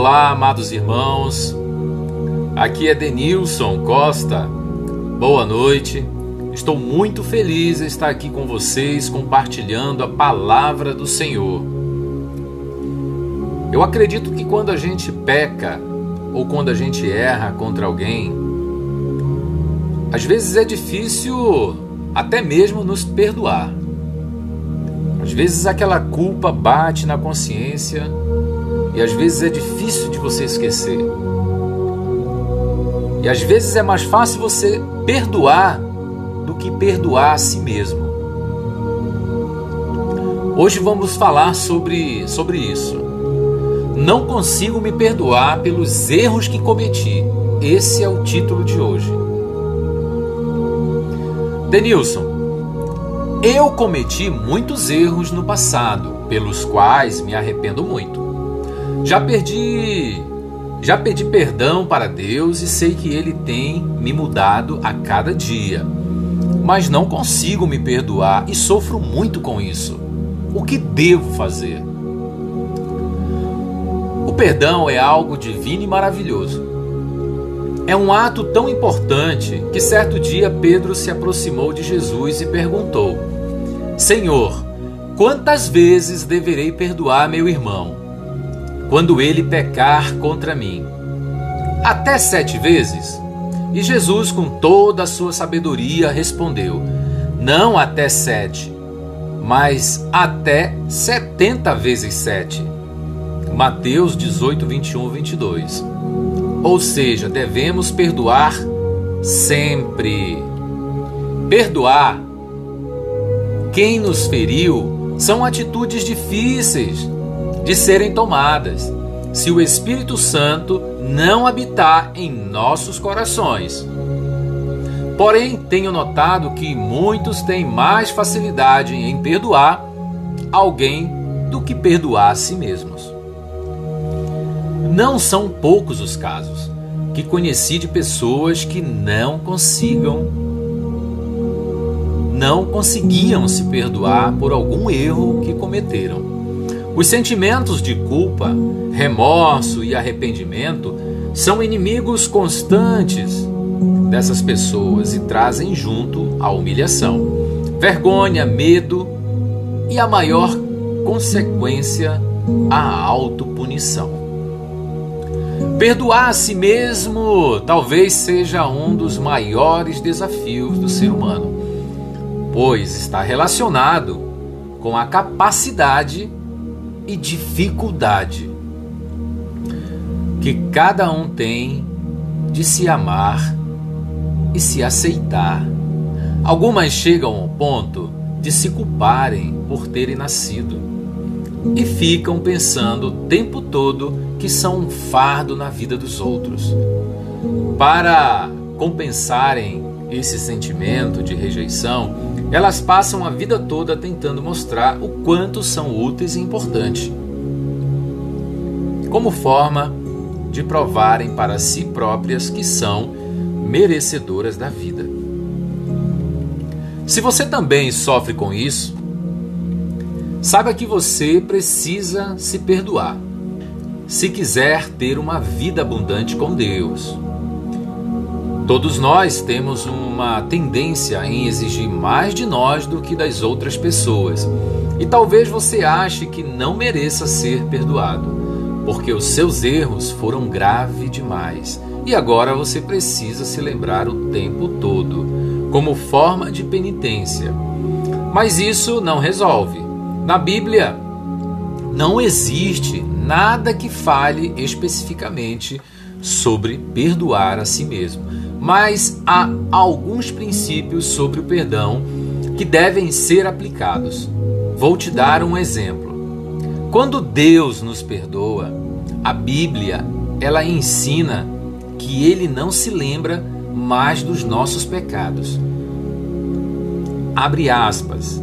Olá, amados irmãos. Aqui é Denilson Costa. Boa noite. Estou muito feliz em estar aqui com vocês compartilhando a palavra do Senhor. Eu acredito que quando a gente peca ou quando a gente erra contra alguém, às vezes é difícil até mesmo nos perdoar. Às vezes aquela culpa bate na consciência e às vezes é difícil de você esquecer. E às vezes é mais fácil você perdoar do que perdoar a si mesmo. Hoje vamos falar sobre, sobre isso. Não consigo me perdoar pelos erros que cometi. Esse é o título de hoje. Denilson, eu cometi muitos erros no passado, pelos quais me arrependo muito. Já perdi, já pedi perdão para Deus e sei que ele tem me mudado a cada dia. Mas não consigo me perdoar e sofro muito com isso. O que devo fazer? O perdão é algo divino e maravilhoso. É um ato tão importante que certo dia Pedro se aproximou de Jesus e perguntou: Senhor, quantas vezes deverei perdoar meu irmão? Quando ele pecar contra mim. Até sete vezes? E Jesus, com toda a sua sabedoria, respondeu: Não até sete, mas até setenta vezes sete. Mateus 18, 21, 22. Ou seja, devemos perdoar sempre. Perdoar quem nos feriu são atitudes difíceis de serem tomadas, se o Espírito Santo não habitar em nossos corações. Porém, tenho notado que muitos têm mais facilidade em perdoar alguém do que perdoar a si mesmos. Não são poucos os casos que conheci de pessoas que não consigam não conseguiam se perdoar por algum erro que cometeram. Os sentimentos de culpa, remorso e arrependimento são inimigos constantes dessas pessoas e trazem junto a humilhação, vergonha, medo e a maior consequência, a autopunição. Perdoar a si mesmo talvez seja um dos maiores desafios do ser humano, pois está relacionado com a capacidade e dificuldade que cada um tem de se amar e se aceitar. Algumas chegam ao ponto de se culparem por terem nascido e ficam pensando o tempo todo que são um fardo na vida dos outros. Para compensarem esse sentimento de rejeição, elas passam a vida toda tentando mostrar o quanto são úteis e importantes, como forma de provarem para si próprias que são merecedoras da vida. Se você também sofre com isso, saiba que você precisa se perdoar se quiser ter uma vida abundante com Deus. Todos nós temos uma tendência em exigir mais de nós do que das outras pessoas. E talvez você ache que não mereça ser perdoado, porque os seus erros foram graves demais. E agora você precisa se lembrar o tempo todo, como forma de penitência. Mas isso não resolve. Na Bíblia, não existe nada que fale especificamente sobre perdoar a si mesmo mas há alguns princípios sobre o perdão que devem ser aplicados. Vou te dar um exemplo. Quando Deus nos perdoa, a Bíblia ela ensina que ele não se lembra mais dos nossos pecados. Abre aspas.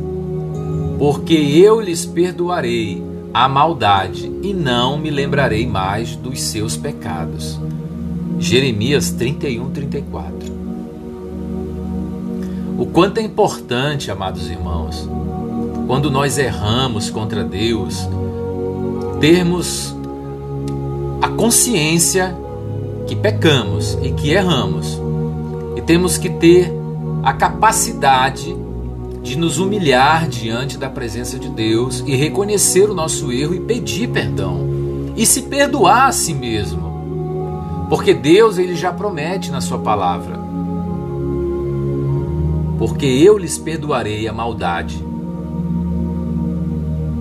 Porque eu lhes perdoarei a maldade e não me lembrarei mais dos seus pecados. Jeremias 31, 34. O quanto é importante, amados irmãos, quando nós erramos contra Deus, termos a consciência que pecamos e que erramos. E temos que ter a capacidade de nos humilhar diante da presença de Deus e reconhecer o nosso erro e pedir perdão e se perdoar a si mesmo. Porque Deus ele já promete na sua palavra. Porque eu lhes perdoarei a maldade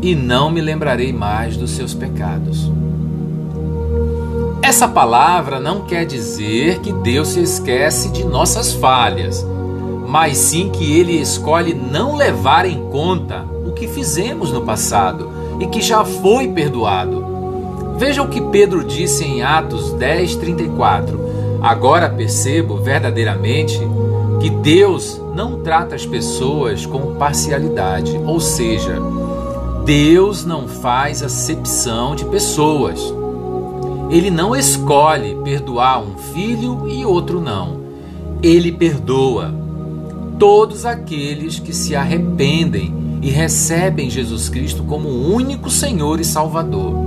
e não me lembrarei mais dos seus pecados. Essa palavra não quer dizer que Deus se esquece de nossas falhas, mas sim que ele escolhe não levar em conta o que fizemos no passado e que já foi perdoado. Veja o que Pedro disse em Atos 10:34. Agora percebo verdadeiramente que Deus não trata as pessoas com parcialidade, ou seja, Deus não faz acepção de pessoas. Ele não escolhe perdoar um filho e outro não. Ele perdoa todos aqueles que se arrependem e recebem Jesus Cristo como único Senhor e Salvador.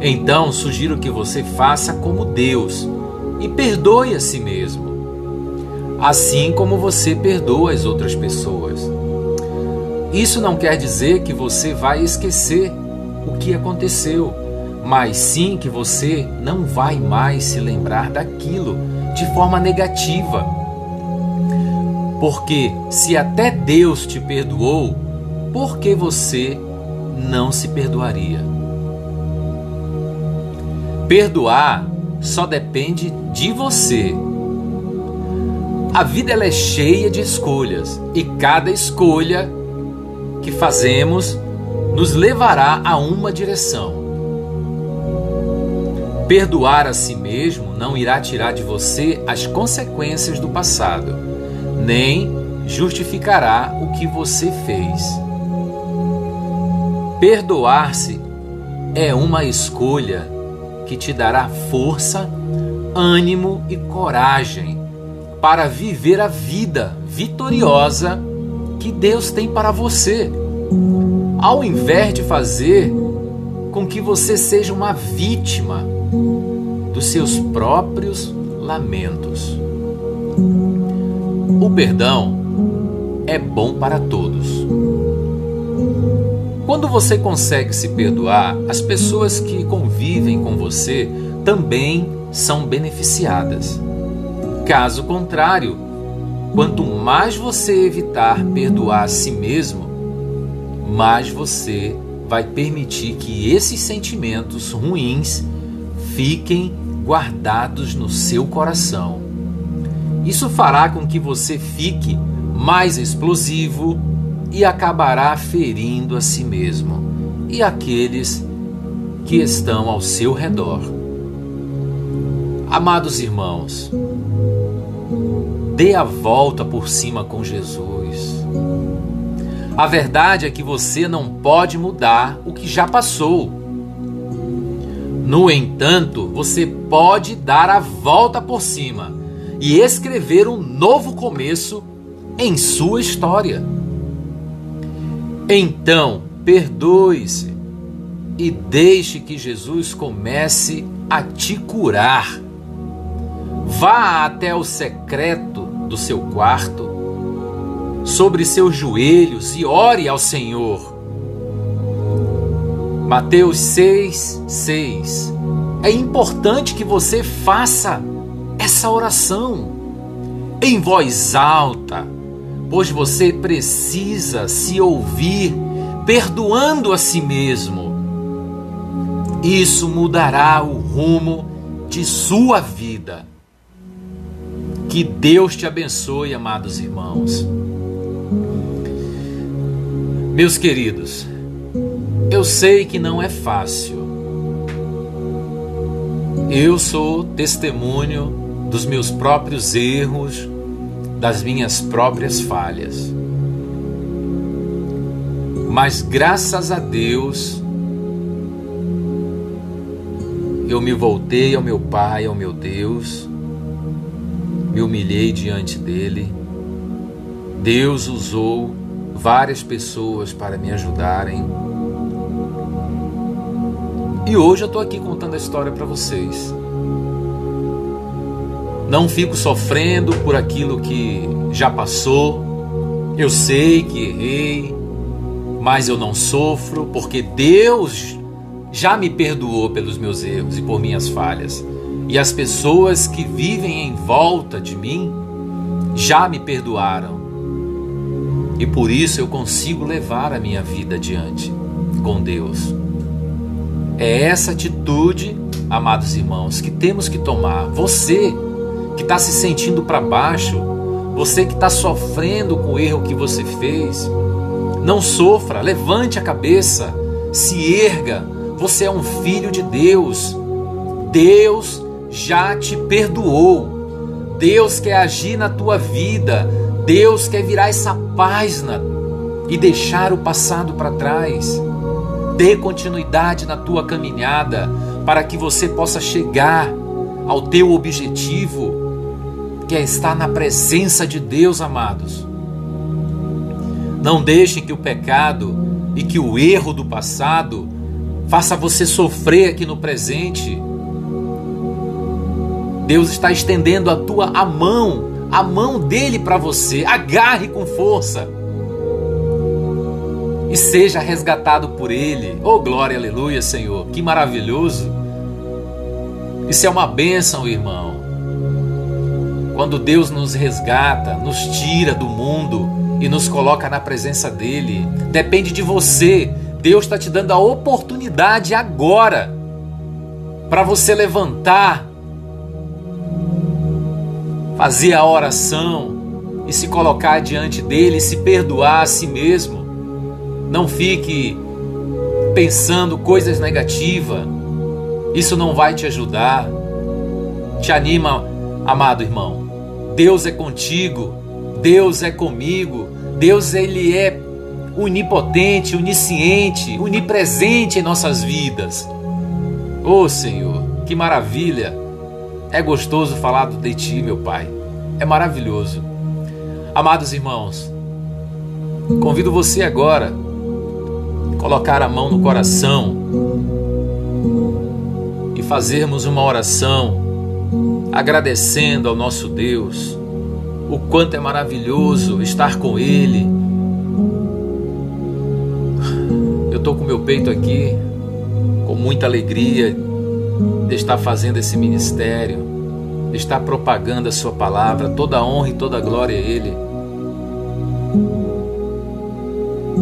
Então, sugiro que você faça como Deus e perdoe a si mesmo, assim como você perdoa as outras pessoas. Isso não quer dizer que você vai esquecer o que aconteceu, mas sim que você não vai mais se lembrar daquilo de forma negativa. Porque se até Deus te perdoou, por que você não se perdoaria? Perdoar só depende de você. A vida ela é cheia de escolhas e cada escolha que fazemos nos levará a uma direção. Perdoar a si mesmo não irá tirar de você as consequências do passado, nem justificará o que você fez. Perdoar-se é uma escolha que te dará força, ânimo e coragem para viver a vida vitoriosa que Deus tem para você, ao invés de fazer com que você seja uma vítima dos seus próprios lamentos. O perdão é bom para todos. Quando você consegue se perdoar, as pessoas que convivem com você também são beneficiadas. Caso contrário, Quanto mais você evitar perdoar a si mesmo, mais você vai permitir que esses sentimentos ruins fiquem guardados no seu coração. Isso fará com que você fique mais explosivo e acabará ferindo a si mesmo e aqueles que estão ao seu redor. Amados irmãos, Dê a volta por cima com Jesus. A verdade é que você não pode mudar o que já passou. No entanto, você pode dar a volta por cima e escrever um novo começo em sua história. Então, perdoe-se e deixe que Jesus comece a te curar. Vá até o secreto do seu quarto, sobre seus joelhos e ore ao Senhor. Mateus 6, 6. É importante que você faça essa oração em voz alta, pois você precisa se ouvir perdoando a si mesmo. Isso mudará o rumo de sua vida. Que Deus te abençoe, amados irmãos. Meus queridos, eu sei que não é fácil. Eu sou testemunho dos meus próprios erros, das minhas próprias falhas. Mas graças a Deus, eu me voltei ao meu Pai, ao meu Deus, me humilhei diante dele. Deus usou várias pessoas para me ajudarem. E hoje eu estou aqui contando a história para vocês. Não fico sofrendo por aquilo que já passou. Eu sei que errei, mas eu não sofro porque Deus já me perdoou pelos meus erros e por minhas falhas. E as pessoas que vivem em volta de mim já me perdoaram. E por isso eu consigo levar a minha vida adiante com Deus. É essa atitude, amados irmãos, que temos que tomar. Você que está se sentindo para baixo, você que está sofrendo com o erro que você fez, não sofra, levante a cabeça, se erga. Você é um filho de Deus. Deus já te perdoou. Deus quer agir na tua vida. Deus quer virar essa página e deixar o passado para trás. Dê continuidade na tua caminhada para que você possa chegar ao teu objetivo, que é estar na presença de Deus, amados. Não deixem que o pecado e que o erro do passado faça você sofrer aqui no presente. Deus está estendendo a tua a mão, a mão dele para você. Agarre com força e seja resgatado por Ele. Oh, glória, aleluia, Senhor. Que maravilhoso. Isso é uma bênção, irmão. Quando Deus nos resgata, nos tira do mundo e nos coloca na presença dEle, depende de você. Deus está te dando a oportunidade agora para você levantar, fazer a oração e se colocar diante dele, se perdoar a si mesmo. Não fique pensando coisas negativas. Isso não vai te ajudar. Te anima, amado irmão. Deus é contigo. Deus é comigo. Deus ele é onipotente, onisciente, onipresente em nossas vidas. Oh Senhor, que maravilha! É gostoso falar de Ti, meu Pai. É maravilhoso. Amados irmãos, convido você agora colocar a mão no coração e fazermos uma oração agradecendo ao nosso Deus o quanto é maravilhoso estar com Ele. Eu estou com meu peito aqui, com muita alegria de estar fazendo esse ministério, de estar propagando a Sua palavra, toda a honra e toda a glória a Ele.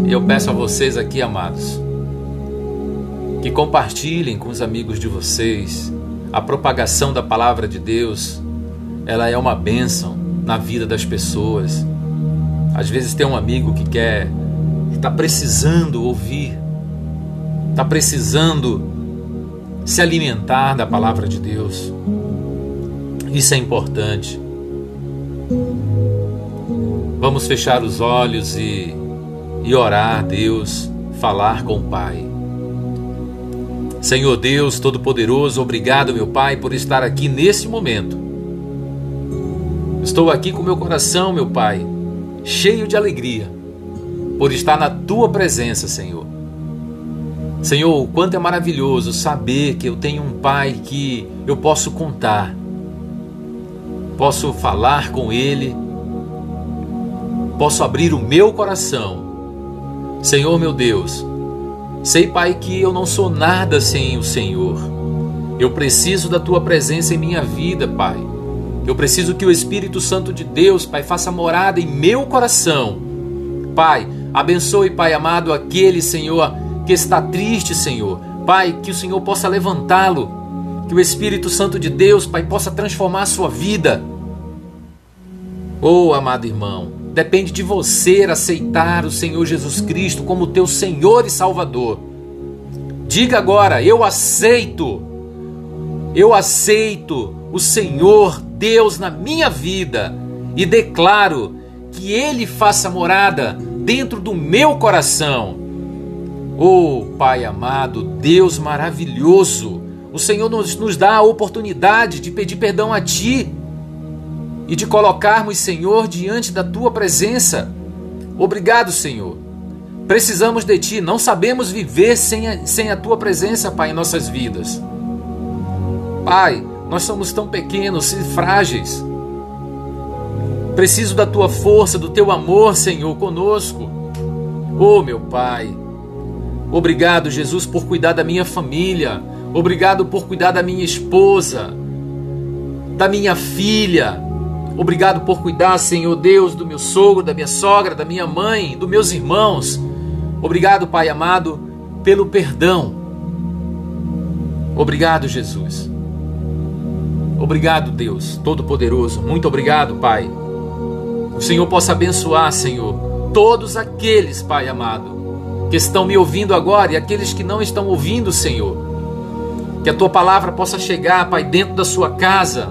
E eu peço a vocês aqui, amados, que compartilhem com os amigos de vocês a propagação da palavra de Deus. Ela é uma bênção na vida das pessoas. Às vezes tem um amigo que quer, que está precisando ouvir, está precisando se alimentar da palavra de Deus. Isso é importante. Vamos fechar os olhos e e orar a Deus, falar com o Pai. Senhor Deus Todo-Poderoso, obrigado, meu Pai, por estar aqui nesse momento. Estou aqui com meu coração, meu Pai, cheio de alegria, por estar na tua presença, Senhor. Senhor, o quanto é maravilhoso saber que eu tenho um Pai que eu posso contar, posso falar com Ele, posso abrir o meu coração Senhor meu Deus, sei, Pai, que eu não sou nada sem o Senhor. Eu preciso da tua presença em minha vida, Pai. Eu preciso que o Espírito Santo de Deus, Pai, faça morada em meu coração. Pai, abençoe, Pai amado, aquele, Senhor, que está triste, Senhor. Pai, que o Senhor possa levantá-lo. Que o Espírito Santo de Deus, Pai, possa transformar a sua vida. Oh, amado irmão, Depende de você aceitar o Senhor Jesus Cristo como teu Senhor e Salvador. Diga agora: Eu aceito. Eu aceito o Senhor Deus na minha vida e declaro que Ele faça morada dentro do meu coração. Oh, Pai amado, Deus maravilhoso, o Senhor nos, nos dá a oportunidade de pedir perdão a Ti e de colocarmos, Senhor, diante da tua presença. Obrigado, Senhor. Precisamos de Ti, não sabemos viver sem a, sem a Tua presença, Pai, em nossas vidas. Pai, nós somos tão pequenos e frágeis. Preciso da Tua força, do Teu amor, Senhor, conosco. Oh, meu Pai. Obrigado, Jesus, por cuidar da minha família. Obrigado por cuidar da minha esposa, da minha filha. Obrigado por cuidar, Senhor Deus, do meu sogro, da minha sogra, da minha mãe, dos meus irmãos. Obrigado, Pai amado, pelo perdão. Obrigado, Jesus. Obrigado, Deus Todo-Poderoso. Muito obrigado, Pai. O Senhor possa abençoar, Senhor, todos aqueles, Pai amado, que estão me ouvindo agora e aqueles que não estão ouvindo, Senhor. Que a tua palavra possa chegar, Pai, dentro da sua casa.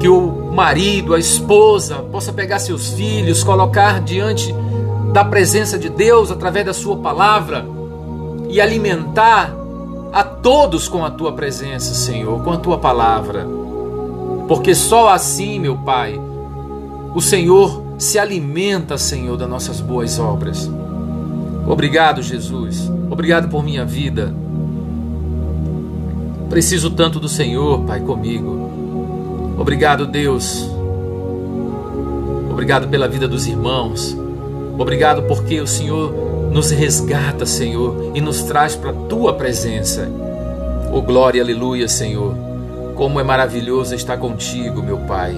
Que o marido, a esposa, possa pegar seus filhos, colocar diante da presença de Deus através da Sua palavra e alimentar a todos com a Tua presença, Senhor, com a Tua palavra. Porque só assim, meu Pai, o Senhor se alimenta, Senhor, das nossas boas obras. Obrigado, Jesus. Obrigado por minha vida. Preciso tanto do Senhor, Pai, comigo. Obrigado, Deus. Obrigado pela vida dos irmãos. Obrigado porque o Senhor nos resgata, Senhor, e nos traz para a tua presença. Oh glória, aleluia, Senhor. Como é maravilhoso estar contigo, meu Pai.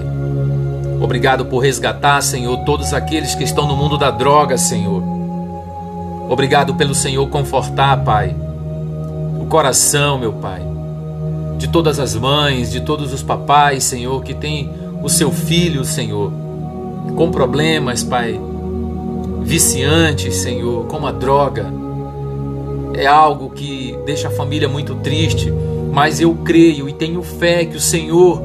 Obrigado por resgatar, Senhor, todos aqueles que estão no mundo da droga, Senhor. Obrigado pelo Senhor confortar, Pai, o coração, meu Pai, de todas as mães, de todos os papais, Senhor, que tem o seu filho, Senhor, com problemas, Pai, viciantes, Senhor, como a droga. É algo que deixa a família muito triste, mas eu creio e tenho fé que o Senhor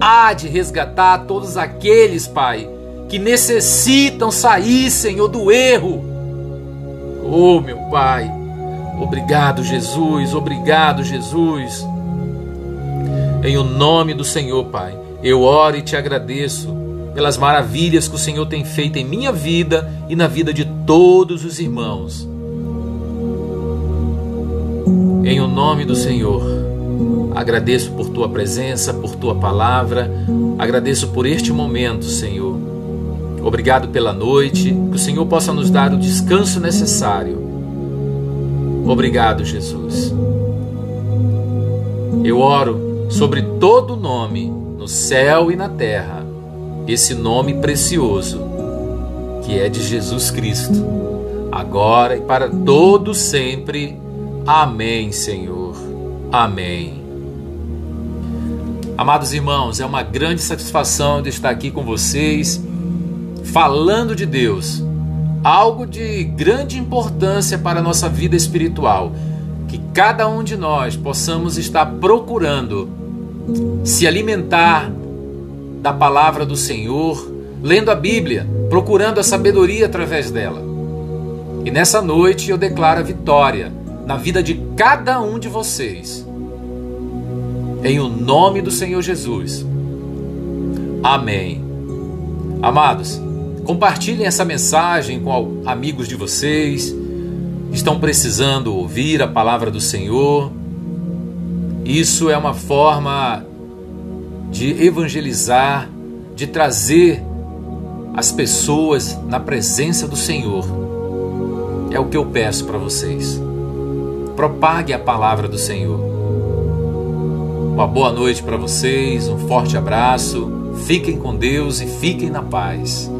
há de resgatar todos aqueles, Pai, que necessitam sair, Senhor, do erro. Oh, meu Pai, obrigado, Jesus, obrigado, Jesus. Em o nome do Senhor, Pai, eu oro e te agradeço pelas maravilhas que o Senhor tem feito em minha vida e na vida de todos os irmãos. Em o nome do Senhor, agradeço por tua presença, por tua palavra, agradeço por este momento, Senhor. Obrigado pela noite, que o Senhor possa nos dar o descanso necessário. Obrigado, Jesus. Eu oro sobre todo nome no céu e na terra esse nome precioso que é de Jesus Cristo, agora e para todo sempre. Amém, Senhor. Amém. Amados irmãos, é uma grande satisfação de estar aqui com vocês, falando de Deus, algo de grande importância para a nossa vida espiritual, que cada um de nós possamos estar procurando se alimentar da palavra do Senhor, lendo a Bíblia, procurando a sabedoria através dela. E nessa noite eu declaro a vitória na vida de cada um de vocês. Em o nome do Senhor Jesus. Amém. Amados, compartilhem essa mensagem com amigos de vocês estão precisando ouvir a palavra do Senhor. Isso é uma forma de evangelizar, de trazer as pessoas na presença do Senhor. É o que eu peço para vocês. Propague a palavra do Senhor. Uma boa noite para vocês, um forte abraço. Fiquem com Deus e fiquem na paz.